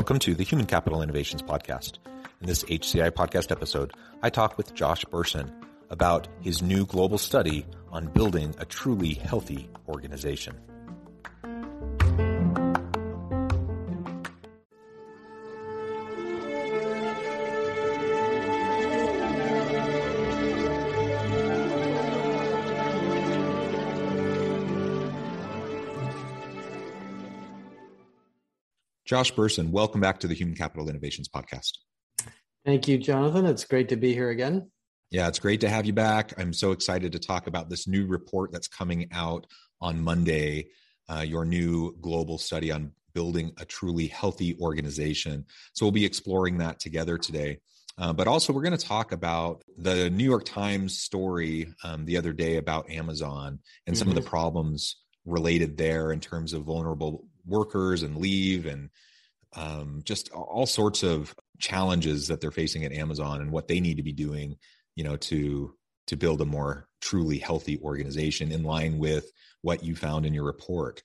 Welcome to the Human Capital Innovations Podcast. In this HCI podcast episode, I talk with Josh Bersin about his new global study on building a truly healthy organization. Josh Bersin, welcome back to the Human Capital Innovations Podcast. Thank you, Jonathan. It's great to be here again. Yeah, it's great to have you back. I'm so excited to talk about this new report that's coming out on Monday, uh, your new global study on building a truly healthy organization. So we'll be exploring that together today. Uh, but also, we're going to talk about the New York Times story um, the other day about Amazon and some mm-hmm. of the mm-hmm. problems related there in terms of vulnerable workers and leave and um, just all sorts of challenges that they're facing at Amazon and what they need to be doing, you know, to to build a more truly healthy organization in line with what you found in your report.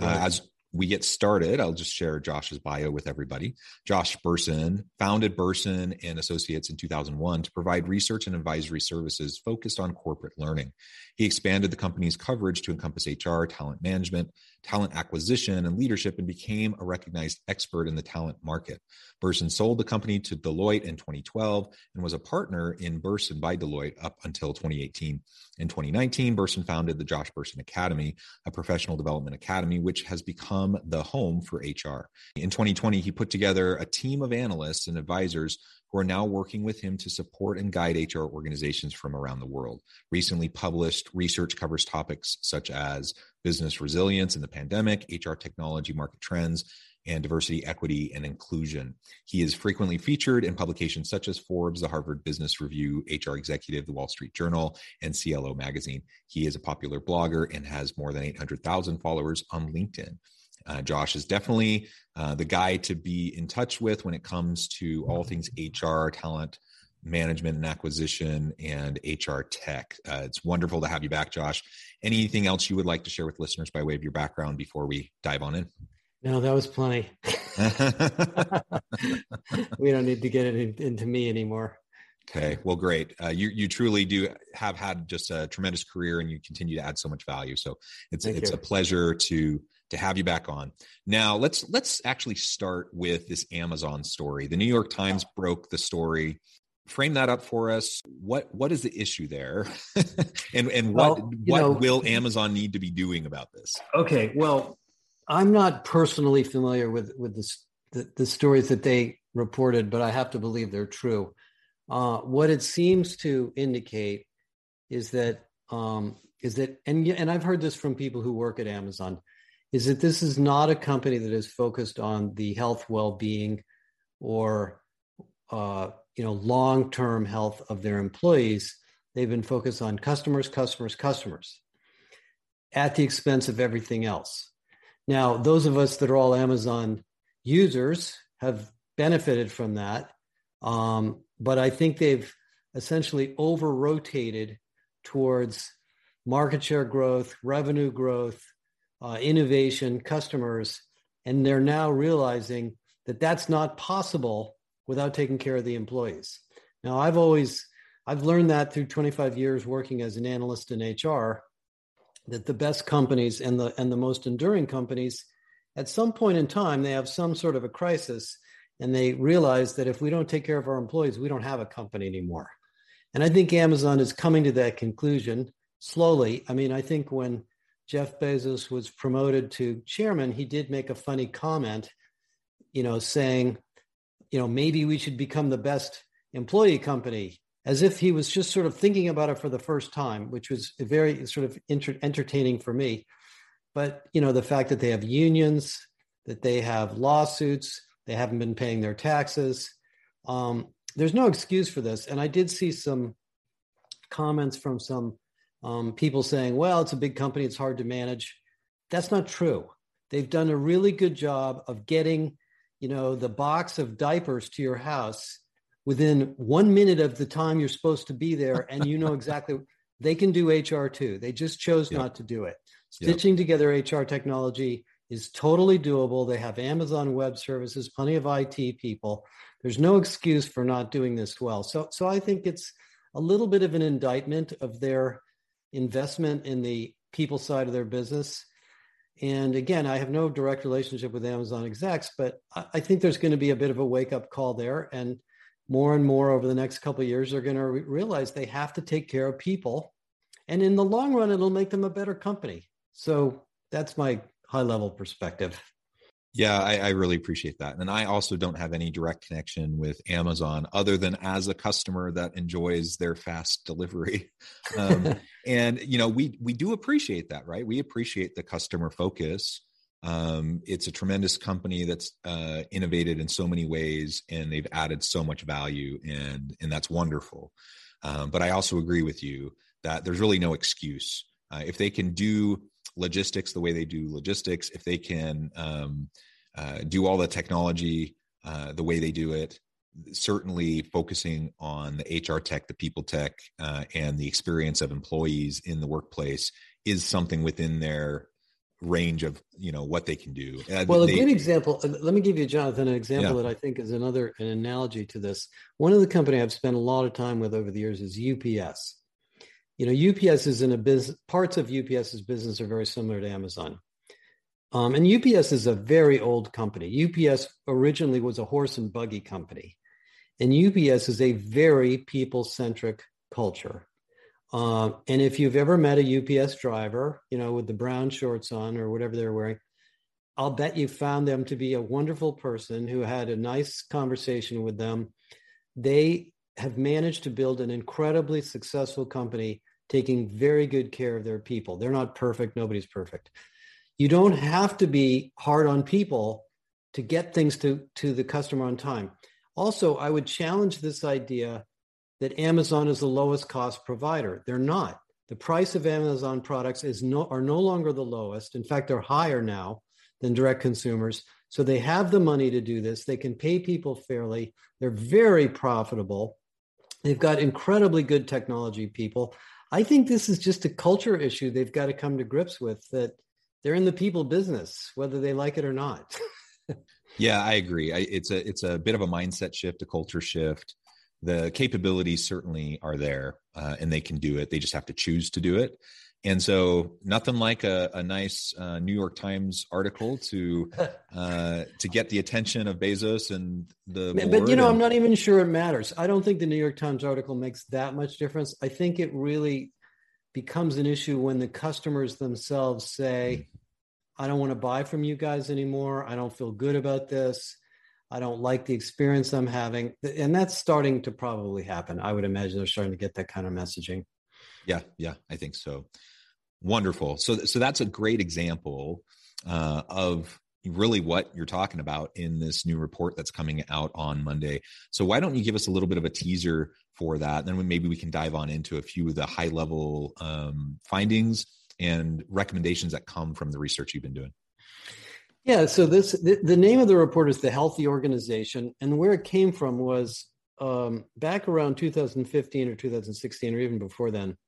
Uh, right. Uh, as we get started, I'll just share Josh's bio with everybody. Josh Bersin founded Bersin and Associates in 2001 to provide research and advisory services focused on corporate learning. He expanded the company's coverage to encompass HR, talent management, talent acquisition, and leadership, and became a recognized expert in the talent market. Bersin sold the company to Deloitte in 2012 and was a partner in Bersin by Deloitte up until 2018. In 2019, Bersin founded the Josh Bersin Academy, a professional development academy, which has become the home for HR. In 2020, he put together a team of analysts and advisors who are now working with him to support and guide HR organizations from around the world. Recently published research covers topics such as business resilience in the pandemic, HR technology market trends, and diversity, equity, and inclusion. He is frequently featured in publications such as Forbes, the Harvard Business Review, HR Executive, the Wall Street Journal, and CLO Magazine. He is a popular blogger and has more than 800,000 followers on LinkedIn. Uh, Josh is definitely uh, the guy to be in touch with when it comes to all things HR, talent management and acquisition, and HR tech. Uh, it's wonderful to have you back, Josh. Anything else you would like to share with listeners by way of your background before we dive on in? No, that was plenty. we don't need to get it in, into me anymore. Okay, well, great. Uh, you you truly do have had just a tremendous career, and you continue to add so much value. So it's Thank it's you. a pleasure to to have you back on. Now let's let's actually start with this Amazon story. The New York Times broke the story. Frame that up for us. What what is the issue there, and and what well, what know, will Amazon need to be doing about this? Okay, well, I'm not personally familiar with with this, the the stories that they reported, but I have to believe they're true. Uh, what it seems to indicate is that um, is that and and I've heard this from people who work at Amazon is that this is not a company that is focused on the health, well-being, or uh, you know long-term health of their employees. They've been focused on customers, customers, customers, at the expense of everything else. Now, those of us that are all Amazon users have benefited from that, um, but I think they've essentially over rotated towards market share growth, revenue growth, uh, innovation, customers, and they're now realizing that that's not possible without taking care of the employees. Now, I've always I've learned that through 25 years working as an analyst in HR that the best companies and the and the most enduring companies at some point in time they have some sort of a crisis and they realize that if we don't take care of our employees we don't have a company anymore. And I think Amazon is coming to that conclusion slowly. I mean, I think when Jeff Bezos was promoted to chairman, he did make a funny comment, you know, saying, you know, maybe we should become the best employee company, as if he was just sort of thinking about it for the first time, which was very sort of inter- entertaining for me. But you know, the fact that they have unions, that they have lawsuits, they haven't been paying their taxes. Um, there's no excuse for this. And I did see some comments from some um, people saying, well, it's a big company, it's hard to manage. That's not true. They've done a really good job of getting, you know, the box of diapers to your house within one minute of the time you're supposed to be there, and you know exactly they can do HR too. They just chose yep. not to do it. Stitching yep. together HR technology is totally doable. They have Amazon Web Services, plenty of IT people. There's no excuse for not doing this well. So, so I think it's a little bit of an indictment of their investment in the people side of their business. And again, I have no direct relationship with Amazon execs, but I think there's going to be a bit of a wake up call there. And more and more over the next couple of years, they're going to re- realize they have to take care of people. And in the long run, it'll make them a better company. So that's my high level perspective. Yeah, I, I, really appreciate that. And I also don't have any direct connection with Amazon other than as a customer that enjoys their fast delivery. Um, and you know, we we do appreciate that, right? We appreciate the customer focus. Um, it's a tremendous company that's uh, innovated in so many ways, and they've added so much value, and and that's wonderful. Um, but I also agree with you that there's really no excuse uh, if they can do logistics the way they do logistics, if they can um, uh, do all the technology uh, the way they do it, certainly focusing on the HR tech, the people tech, uh, and the experience of employees in the workplace is something within their range of you know what they can do. Uh, well, a good example. Uh, let me give you, Jonathan, an example yeah. that I think is another an analogy to this. One of the company I've spent a lot of time with over the years is UPS you know, UPS is in a business, parts of UPS's business are very similar to Amazon. Um, and UPS is a very old company. UPS originally was a horse and buggy company. And UPS is a very people centric culture. Um, and if you've ever met a UPS driver, you know, with the brown shorts on or whatever they're wearing, I'll bet you found them to be a wonderful person who had a nice conversation with them. They have managed to build an incredibly successful company taking very good care of their people. They're not perfect, nobody's perfect. You don't have to be hard on people to get things to, to the customer on time. Also, I would challenge this idea that Amazon is the lowest cost provider. They're not. The price of Amazon products is no, are no longer the lowest. In fact, they're higher now than direct consumers. So they have the money to do this. They can pay people fairly. They're very profitable. They've got incredibly good technology people. I think this is just a culture issue they've got to come to grips with that they're in the people business, whether they like it or not. yeah, I agree. I, it's a it's a bit of a mindset shift, a culture shift. The capabilities certainly are there, uh, and they can do it. They just have to choose to do it. And so, nothing like a, a nice uh, New York Times article to uh, to get the attention of Bezos and the. But you know, and- I'm not even sure it matters. I don't think the New York Times article makes that much difference. I think it really becomes an issue when the customers themselves say, "I don't want to buy from you guys anymore. I don't feel good about this. I don't like the experience I'm having," and that's starting to probably happen. I would imagine they're starting to get that kind of messaging. Yeah, yeah, I think so. Wonderful. So, so that's a great example uh, of really what you're talking about in this new report that's coming out on Monday. So, why don't you give us a little bit of a teaser for that? And Then maybe we can dive on into a few of the high level um, findings and recommendations that come from the research you've been doing. Yeah. So this the, the name of the report is the Healthy Organization, and where it came from was um, back around 2015 or 2016 or even before then.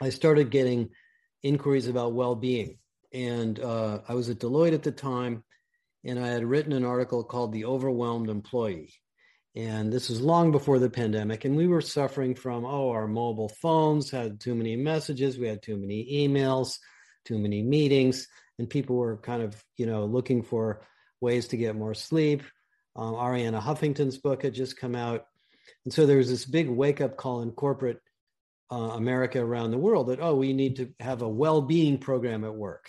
I started getting inquiries about well-being. And uh, I was at Deloitte at the time, and I had written an article called "The Overwhelmed Employee." And this was long before the pandemic, and we were suffering from oh, our mobile phones had too many messages, we had too many emails, too many meetings, and people were kind of you know looking for ways to get more sleep. Um, Arianna Huffington's book had just come out, and so there was this big wake up call in corporate uh, America around the world that, oh, we need to have a well being program at work.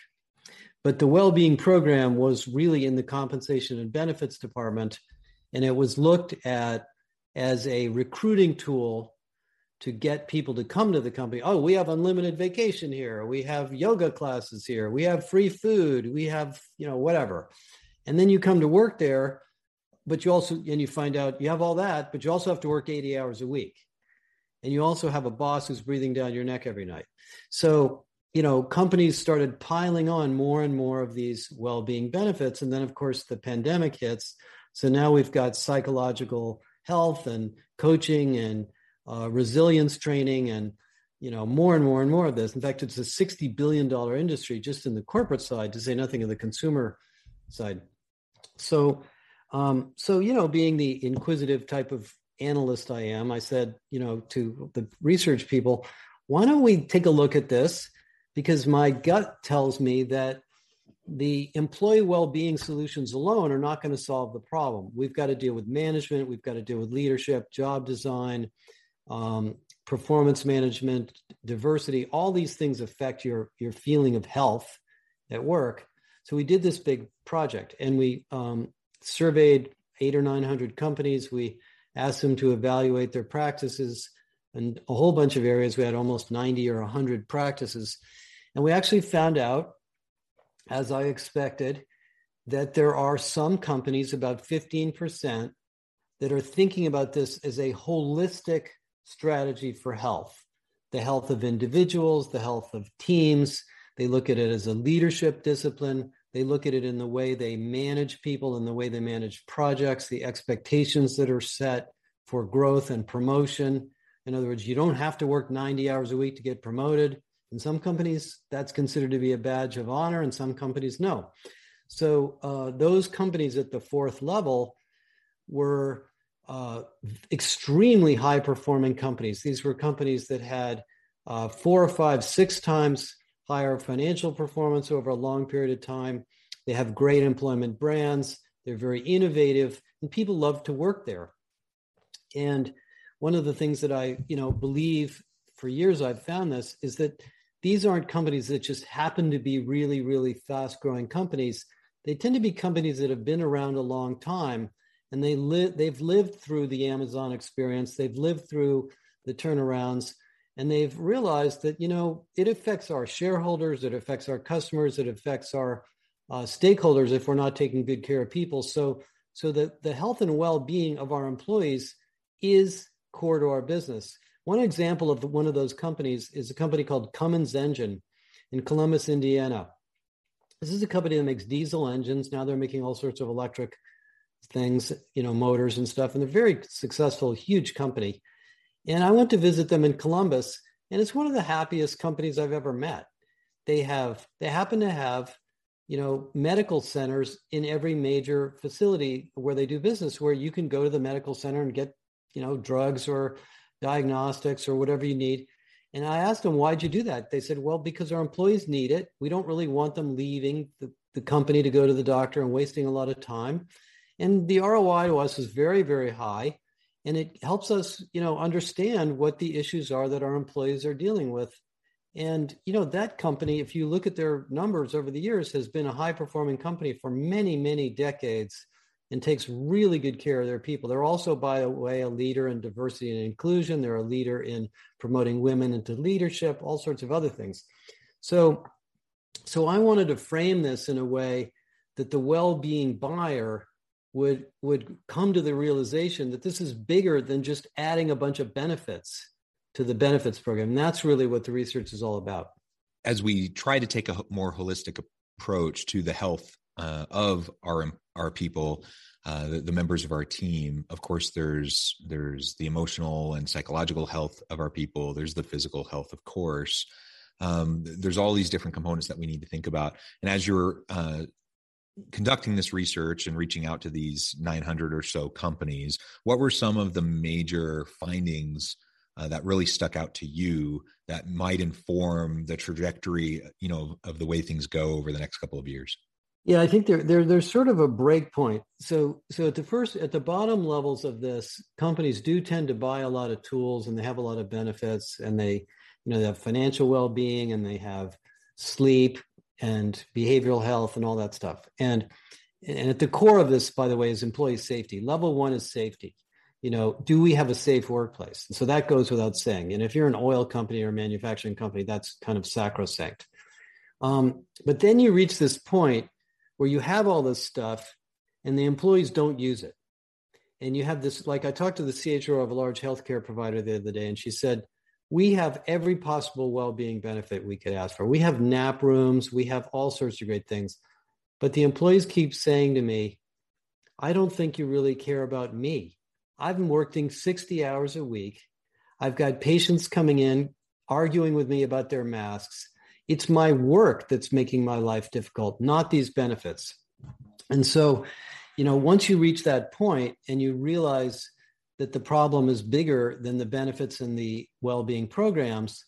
But the well being program was really in the compensation and benefits department, and it was looked at as a recruiting tool to get people to come to the company. Oh, we have unlimited vacation here. We have yoga classes here. We have free food. We have, you know, whatever. And then you come to work there, but you also, and you find out you have all that, but you also have to work 80 hours a week. And you also have a boss who's breathing down your neck every night. So, you know, companies started piling on more and more of these well being benefits. And then, of course, the pandemic hits. So now we've got psychological health and coaching and uh, resilience training and you know more and more and more of this in fact it's a 60 billion dollar industry just in the corporate side to say nothing of the consumer side so um, so you know being the inquisitive type of analyst i am i said you know to the research people why don't we take a look at this because my gut tells me that the employee well-being solutions alone are not going to solve the problem we've got to deal with management we've got to deal with leadership job design um, performance management, diversity, all these things affect your, your feeling of health at work. So we did this big project and we um, surveyed eight or 900 companies. We asked them to evaluate their practices and a whole bunch of areas. We had almost 90 or 100 practices. And we actually found out, as I expected, that there are some companies, about 15%, that are thinking about this as a holistic strategy for health the health of individuals, the health of teams. They look at it as a leadership discipline. They look at it in the way they manage people and the way they manage projects, the expectations that are set for growth and promotion. In other words, you don't have to work 90 hours a week to get promoted. In some companies, that's considered to be a badge of honor, and some companies, no. So, uh, those companies at the fourth level were uh, extremely high performing companies. These were companies that had uh, four or five, six times higher financial performance over a long period of time. They have great employment brands. They're very innovative, and people love to work there. And one of the things that I, you know, believe for years I've found this is that these aren't companies that just happen to be really, really fast growing companies. They tend to be companies that have been around a long time and they live they've lived through the Amazon experience, they've lived through the turnarounds, and they've realized that you know it affects our shareholders, it affects our customers, it affects our uh, stakeholders if we're not taking good care of people. So so that the health and well-being of our employees is core to our business. One example of the, one of those companies is a company called Cummins Engine in Columbus, Indiana. This is a company that makes diesel engines. Now they're making all sorts of electric things, you know, motors and stuff. And they're very successful, huge company. And I went to visit them in Columbus, and it's one of the happiest companies I've ever met. They have, they happen to have, you know, medical centers in every major facility where they do business, where you can go to the medical center and get, you know, drugs or diagnostics or whatever you need. And I asked them, why'd you do that? They said, well, because our employees need it. We don't really want them leaving the, the company to go to the doctor and wasting a lot of time. And the ROI to us is very, very high. And it helps us, you know, understand what the issues are that our employees are dealing with. And, you know, that company, if you look at their numbers over the years, has been a high performing company for many, many decades and takes really good care of their people. They're also, by the way, a leader in diversity and inclusion. They're a leader in promoting women into leadership, all sorts of other things. So, so I wanted to frame this in a way that the well-being buyer would would come to the realization that this is bigger than just adding a bunch of benefits to the benefits program. And that's really what the research is all about. As we try to take a more holistic approach to the health uh, of our our people, uh, the, the, members of our team, of course, there's there's the emotional and psychological health of our people. There's the physical health, of course. Um, there's all these different components that we need to think about. And as you're uh, conducting this research and reaching out to these 900 or so companies, what were some of the major findings uh, that really stuck out to you that might inform the trajectory, you know, of the way things go over the next couple of years? Yeah, I think there, there there's sort of a break point. So so at the first at the bottom levels of this, companies do tend to buy a lot of tools and they have a lot of benefits and they, you know, they have financial well-being and they have sleep and behavioral health and all that stuff. And and at the core of this, by the way, is employee safety. Level one is safety. you know, do we have a safe workplace? So that goes without saying. And if you're an oil company or a manufacturing company, that's kind of sacrosanct. Um, but then you reach this point where you have all this stuff and the employees don't use it. And you have this, like I talked to the CHRO of a large healthcare provider the other day, and she said, we have every possible well-being benefit we could ask for. We have nap rooms, we have all sorts of great things. But the employees keep saying to me, I don't think you really care about me. I've been working 60 hours a week. I've got patients coming in arguing with me about their masks. It's my work that's making my life difficult, not these benefits. And so, you know, once you reach that point and you realize that the problem is bigger than the benefits and the well-being programs.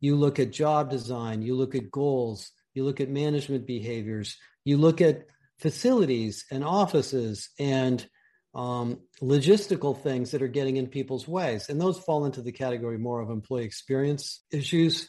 You look at job design you look at goals you look at management behaviors you look at facilities and offices and um, logistical things that are getting in people's ways. And those fall into the category more of employee experience issues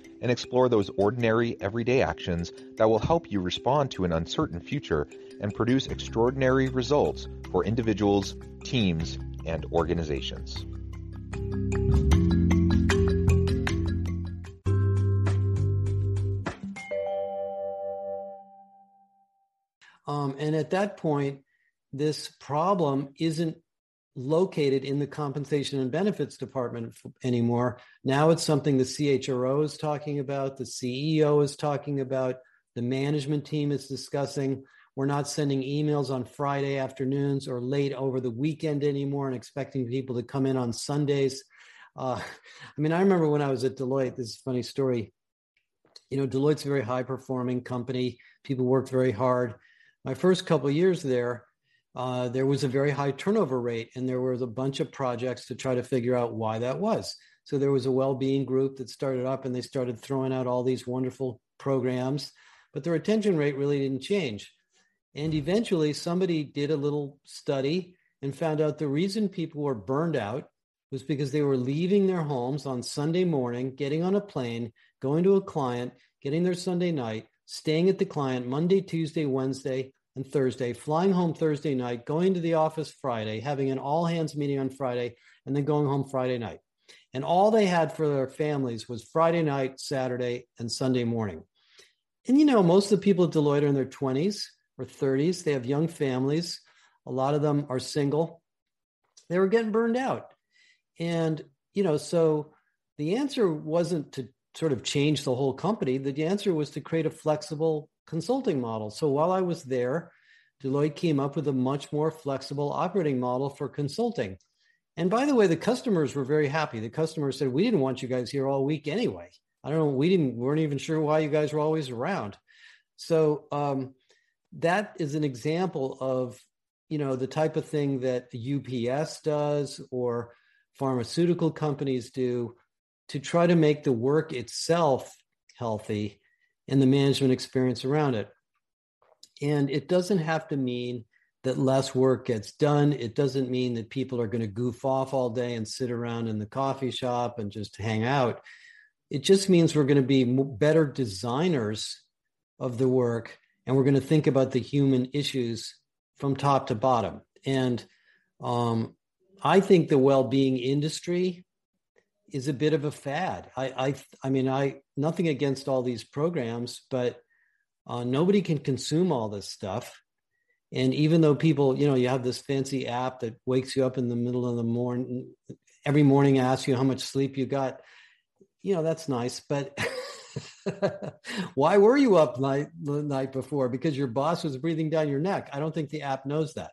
and explore those ordinary, everyday actions that will help you respond to an uncertain future and produce extraordinary results for individuals, teams, and organizations. Um, and at that point, this problem isn't located in the compensation and benefits department anymore. Now it's something the CHRO is talking about, the CEO is talking about, the management team is discussing. We're not sending emails on Friday afternoons or late over the weekend anymore and expecting people to come in on Sundays. Uh, I mean, I remember when I was at Deloitte, this is a funny story. You know, Deloitte's a very high performing company. People worked very hard. My first couple years there, uh, there was a very high turnover rate, and there was a bunch of projects to try to figure out why that was. So there was a well-being group that started up, and they started throwing out all these wonderful programs, but the retention rate really didn't change. And eventually, somebody did a little study and found out the reason people were burned out was because they were leaving their homes on Sunday morning, getting on a plane, going to a client, getting there Sunday night, staying at the client Monday, Tuesday, Wednesday, and Thursday, flying home Thursday night, going to the office Friday, having an all hands meeting on Friday, and then going home Friday night. And all they had for their families was Friday night, Saturday, and Sunday morning. And you know, most of the people at Deloitte are in their 20s or 30s. They have young families. A lot of them are single. They were getting burned out. And, you know, so the answer wasn't to sort of change the whole company. The answer was to create a flexible consulting model. So while I was there, Deloitte came up with a much more flexible operating model for consulting. And by the way, the customers were very happy. The customers said, "We didn't want you guys here all week anyway. I don't know. We didn't. weren't even sure why you guys were always around." So um, that is an example of you know the type of thing that UPS does or pharmaceutical companies do to try to make the work itself healthy and the management experience around it. And it doesn't have to mean that less work gets done. It doesn't mean that people are going to goof off all day and sit around in the coffee shop and just hang out. It just means we're going to be better designers of the work and we're going to think about the human issues from top to bottom. And um, I think the well being industry is a bit of a fad. I, I, I mean, I nothing against all these programs, but uh, nobody can consume all this stuff. And even though people, you know, you have this fancy app that wakes you up in the middle of the morning, every morning asks you how much sleep you got. You know, that's nice, but why were you up night, the night before? Because your boss was breathing down your neck. I don't think the app knows that.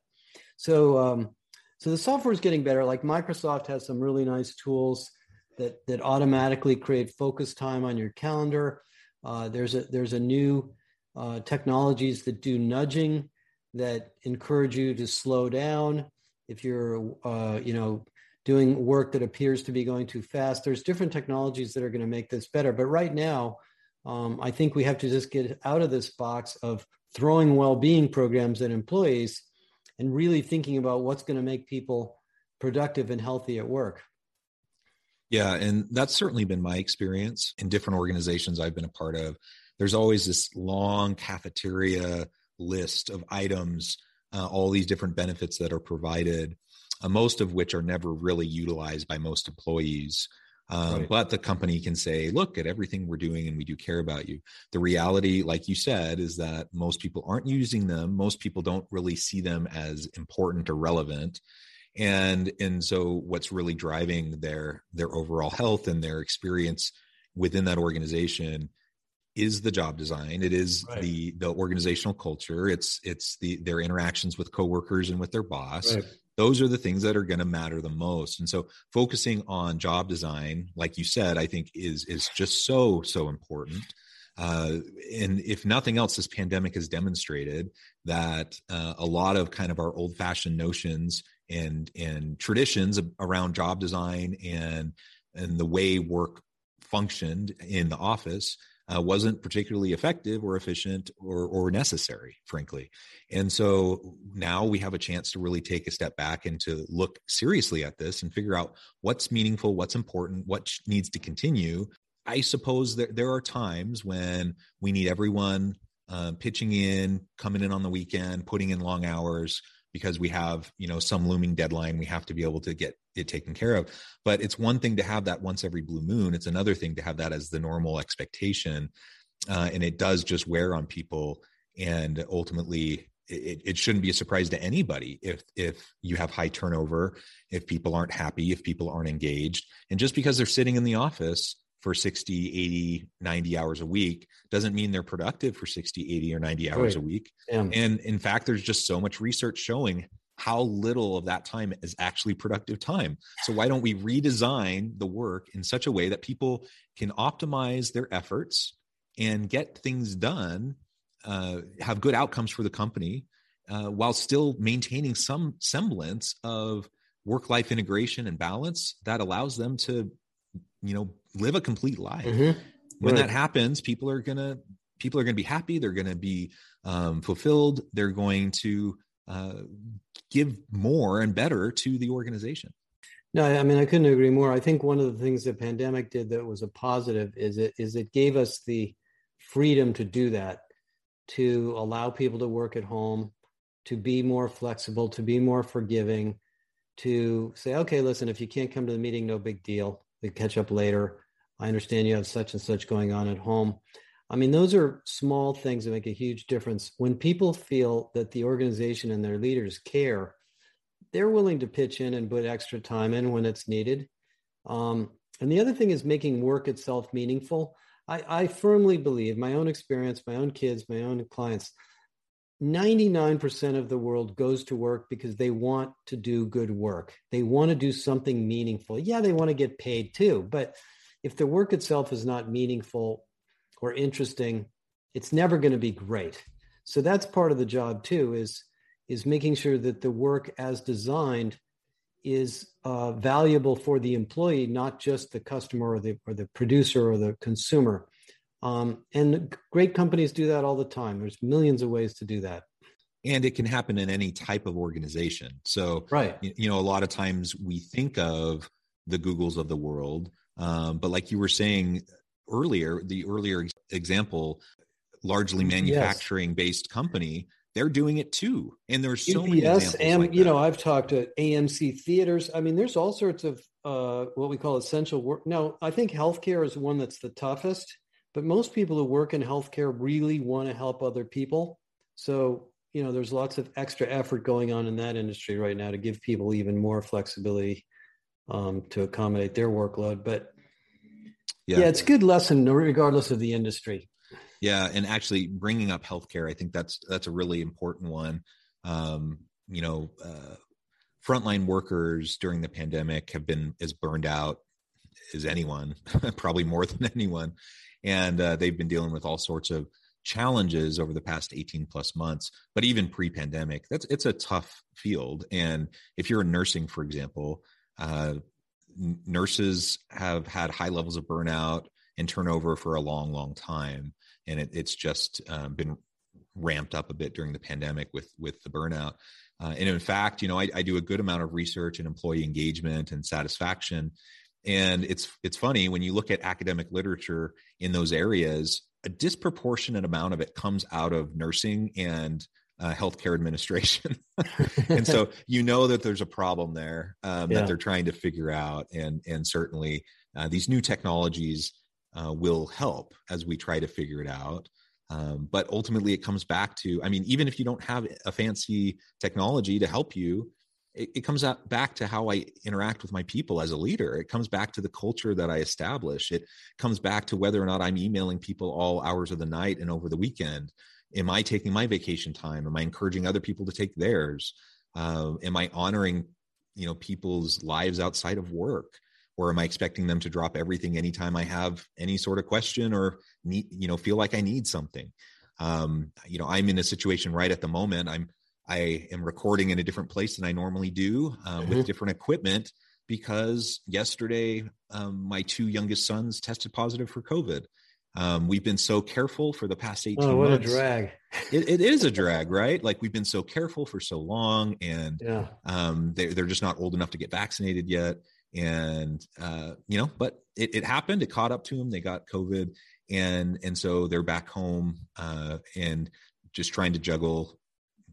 So, um, so the software is getting better. Like Microsoft has some really nice tools that that automatically create focus time on your calendar. Uh, there's a there's a new uh, technologies that do nudging that encourage you to slow down. If you're uh, you know doing work that appears to be going too fast there's different technologies that are going to make this better. But right now um, i think we have to just get out of this box of throwing well-being programs at employees and really thinking about what's going to make people productive and healthy at work yeah and that's certainly been my experience in different organizations i've been a part of there's always this long cafeteria list of items, uh, all these different benefits that are provided, uh, most of which are never really utilized by most employees. Um, right. But the company can say, look at everything we're doing and we do care about you. The reality, like you said, is that most people aren't using them. Most people don't really see them as important or relevant. And, and so what's really driving their, their overall health and their experience within that organization is the job design. It is right. the the organizational culture. It's it's the their interactions with coworkers and with their boss. Right. those are the things that are going to matter the most. And so focusing on job design like you said i think is is just so so important. Uh, and if nothing else, this pandemic has demonstrated that uh, a lot of kind of our old-fashioned notions and and traditions around job design and and the way work functioned in the office uh, wasn't particularly effective or efficient or, or necessary, frankly. And so now we have a chance to really take a step back and to look seriously at this and figure out what's meaningful, what's important, what needs to continue. I suppose that there are times when we need everyone uh, pitching in, coming in on the weekend, putting in long hours because we have you know some looming deadline we have to be able to get it taken care of. But it's one thing to have that once every blue moon. It's another thing to have that as the normal expectation. Uh, and it does just wear on people. And ultimately, it, it shouldn't be a surprise to anybody if if you have high turnover, if people aren't happy, if people aren't engaged. And just because they're sitting in the office for 60 80 90 hours a week doesn't mean they're productive for 60 80 or 90 hours right. a week yeah. and in fact there's just so much research showing how little of that time is actually productive time. So why don't we redesign the work in such a way that people can optimize their efforts and get things done, uh, have good outcomes for the company, uh, while still maintaining some semblance of work-life integration and balance that allows them to, you know, live a complete life. Mm-hmm. When right. that happens, people are gonna people are gonna be happy. They're gonna be um, fulfilled. They're going to uh, give more and better to the organization. No, I mean I couldn't agree more. I think one of the things the pandemic did that was a positive is it is it gave us the freedom to do that, to allow people to work at home, to be more flexible, to be more forgiving, to say, okay, listen, if you can't come to the meeting, no big deal. We catch up later. I understand you have such and such going on at home. I mean, those are small things that make a huge difference. When people feel that the organization and their leaders care, they're willing to pitch in and put extra time in when it's needed. Um, and the other thing is making work itself meaningful. I, I firmly believe, my own experience, my own kids, my own clients, 99% of the world goes to work because they want to do good work. They want to do something meaningful. Yeah, they want to get paid too, but if the work itself is not meaningful or interesting, it's never going to be great. So that's part of the job too is is making sure that the work as designed is uh, valuable for the employee, not just the customer or the or the producer or the consumer. Um, and great companies do that all the time. There's millions of ways to do that. And it can happen in any type of organization. So, right, you, you know, a lot of times we think of the Googles of the world, um, but like you were saying, earlier, the earlier example, largely manufacturing based company, they're doing it too. And there's so many examples. And like you know, I've talked to AMC theaters. I mean, there's all sorts of uh, what we call essential work. Now, I think healthcare is one that's the toughest, but most people who work in healthcare really want to help other people. So, you know, there's lots of extra effort going on in that industry right now to give people even more flexibility um, to accommodate their workload. But yeah. yeah, it's a good lesson regardless of the industry. Yeah, and actually bringing up healthcare, I think that's that's a really important one. Um, you know, uh, frontline workers during the pandemic have been as burned out as anyone, probably more than anyone, and uh, they've been dealing with all sorts of challenges over the past 18 plus months but even pre-pandemic that's it's a tough field. And if you're in nursing for example uh, nurses have had high levels of burnout and turnover for a long long time. And it, it's just um, been ramped up a bit during the pandemic with with the burnout. Uh, and in fact, you know, I, I, do a good amount of research and employee engagement and satisfaction. And it's it's funny when you look at academic literature in those areas, a disproportionate amount of it comes out of nursing and uh, healthcare administration. and so you know that there's a problem there um, yeah. that they're trying to figure out. And and certainly uh, these new technologies uh, will help as we try to figure it out. Um, but ultimately, it comes back to I mean, even if you don't have a fancy technology to help you, it, it comes out back to how I interact with my people as a leader. It comes back to the culture that I establish. It comes back to whether or not I'm emailing people all hours of the night and over the weekend. Am I taking my vacation time? Am I encouraging other people to take theirs? Uh, am I honoring, you know, people's lives outside of work? or am i expecting them to drop everything anytime i have any sort of question or need you know feel like i need something um, you know i'm in a situation right at the moment i'm i am recording in a different place than i normally do uh, mm-hmm. with different equipment because yesterday um, my two youngest sons tested positive for covid um, we've been so careful for the past 18 oh, what months. a drag. it, it is a drag, right? Like we've been so careful for so long and yeah. um, they, they're just not old enough to get vaccinated yet and uh, you know, but it, it, happened. It caught up to them. They got COVID, and and so they're back home uh, and just trying to juggle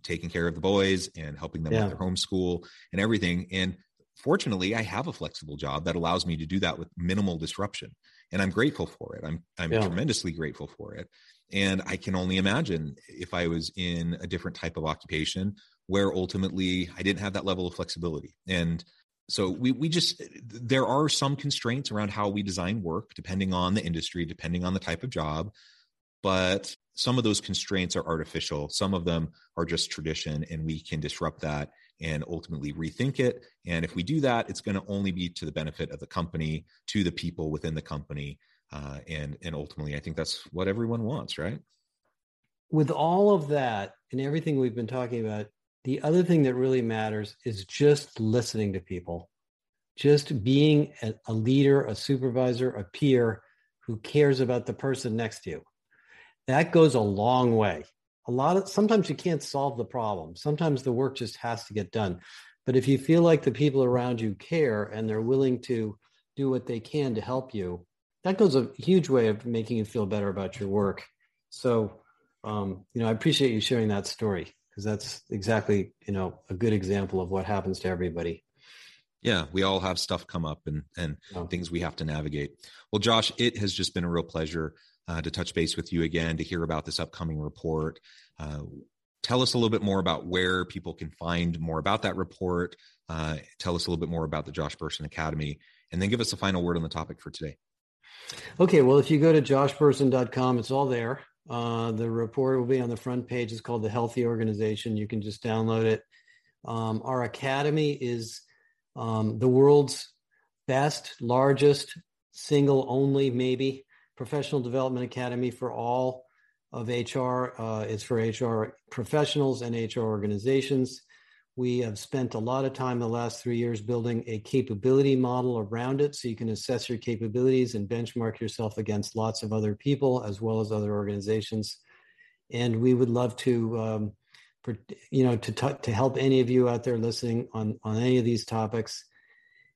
taking care of the boys and helping them yeah. with their homeschool and everything. And fortunately, I have a flexible job that allows me to do that with minimal disruption, and I'm grateful for it. I'm I'm yeah. tremendously grateful for it. And I can only imagine if I was in a different type of occupation where ultimately I didn't have that level of flexibility. And so we we just there are some constraints around how we design work depending on the industry depending on the type of job but some of those constraints are artificial. Some of them are just tradition and we can disrupt that and ultimately rethink it. And if we do that it's going to only be to the benefit of the company to the people within the company uh, and and ultimately i think that's what everyone wants right? With all of that and everything we've been talking about the other thing that really matters is just listening to people, just being a, a leader, a supervisor, a peer who cares about the person next to you. That goes a long way. A lot of sometimes you can't solve the problem. Sometimes the work just has to get done. But if you feel like the people around you care and they're willing to do what they can to help you, that goes a huge way of making you feel better about your work. So, um, you know, I appreciate you sharing that story because that's exactly you know a good example of what happens to everybody yeah we all have stuff come up and and yeah. things we have to navigate well josh it has just been a real pleasure uh, to touch base with you again to hear about this upcoming report uh, tell us a little bit more about where people can find more about that report uh, tell us a little bit more about the josh bersin academy and then give us a final word on the topic for today okay well if you go to joshbersin.com it's all there uh, the report will be on the front page. It's called the Healthy Organization. You can just download it. Um, our academy is um, the world's best, largest, single only, maybe professional development academy for all of HR. Uh, it's for HR professionals and HR organizations. We have spent a lot of time the last three years building a capability model around it so you can assess your capabilities and benchmark yourself against lots of other people as well as other organizations. And we would love to, um, you know, to, t- to help any of you out there listening on, on any of these topics.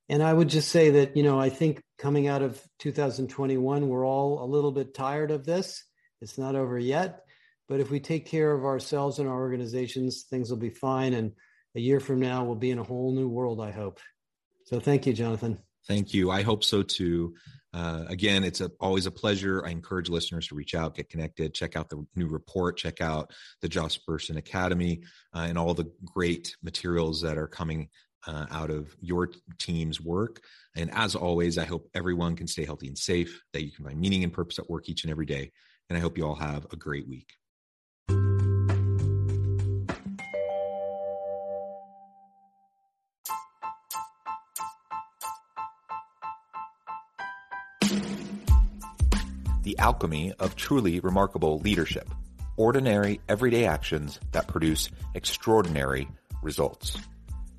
And I would just say that, you know, I think coming out of 2021, we're all a little bit tired of this. It's not over yet. But if we take care of ourselves and our organizations, things will be fine. And a year from now, we'll be in a whole new world, I hope. So thank you, Jonathan. Thank you. I hope so too. Uh, again, it's a, always a pleasure. I encourage listeners to reach out, get connected, check out the new report, check out the Josh Bersin Academy, uh, and all the great materials that are coming uh, out of your team's work. And as always, I hope everyone can stay healthy and safe, that you can find meaning and purpose at work each and every day. And I hope you all have a great week. The alchemy of truly remarkable leadership. Ordinary, everyday actions that produce extraordinary results.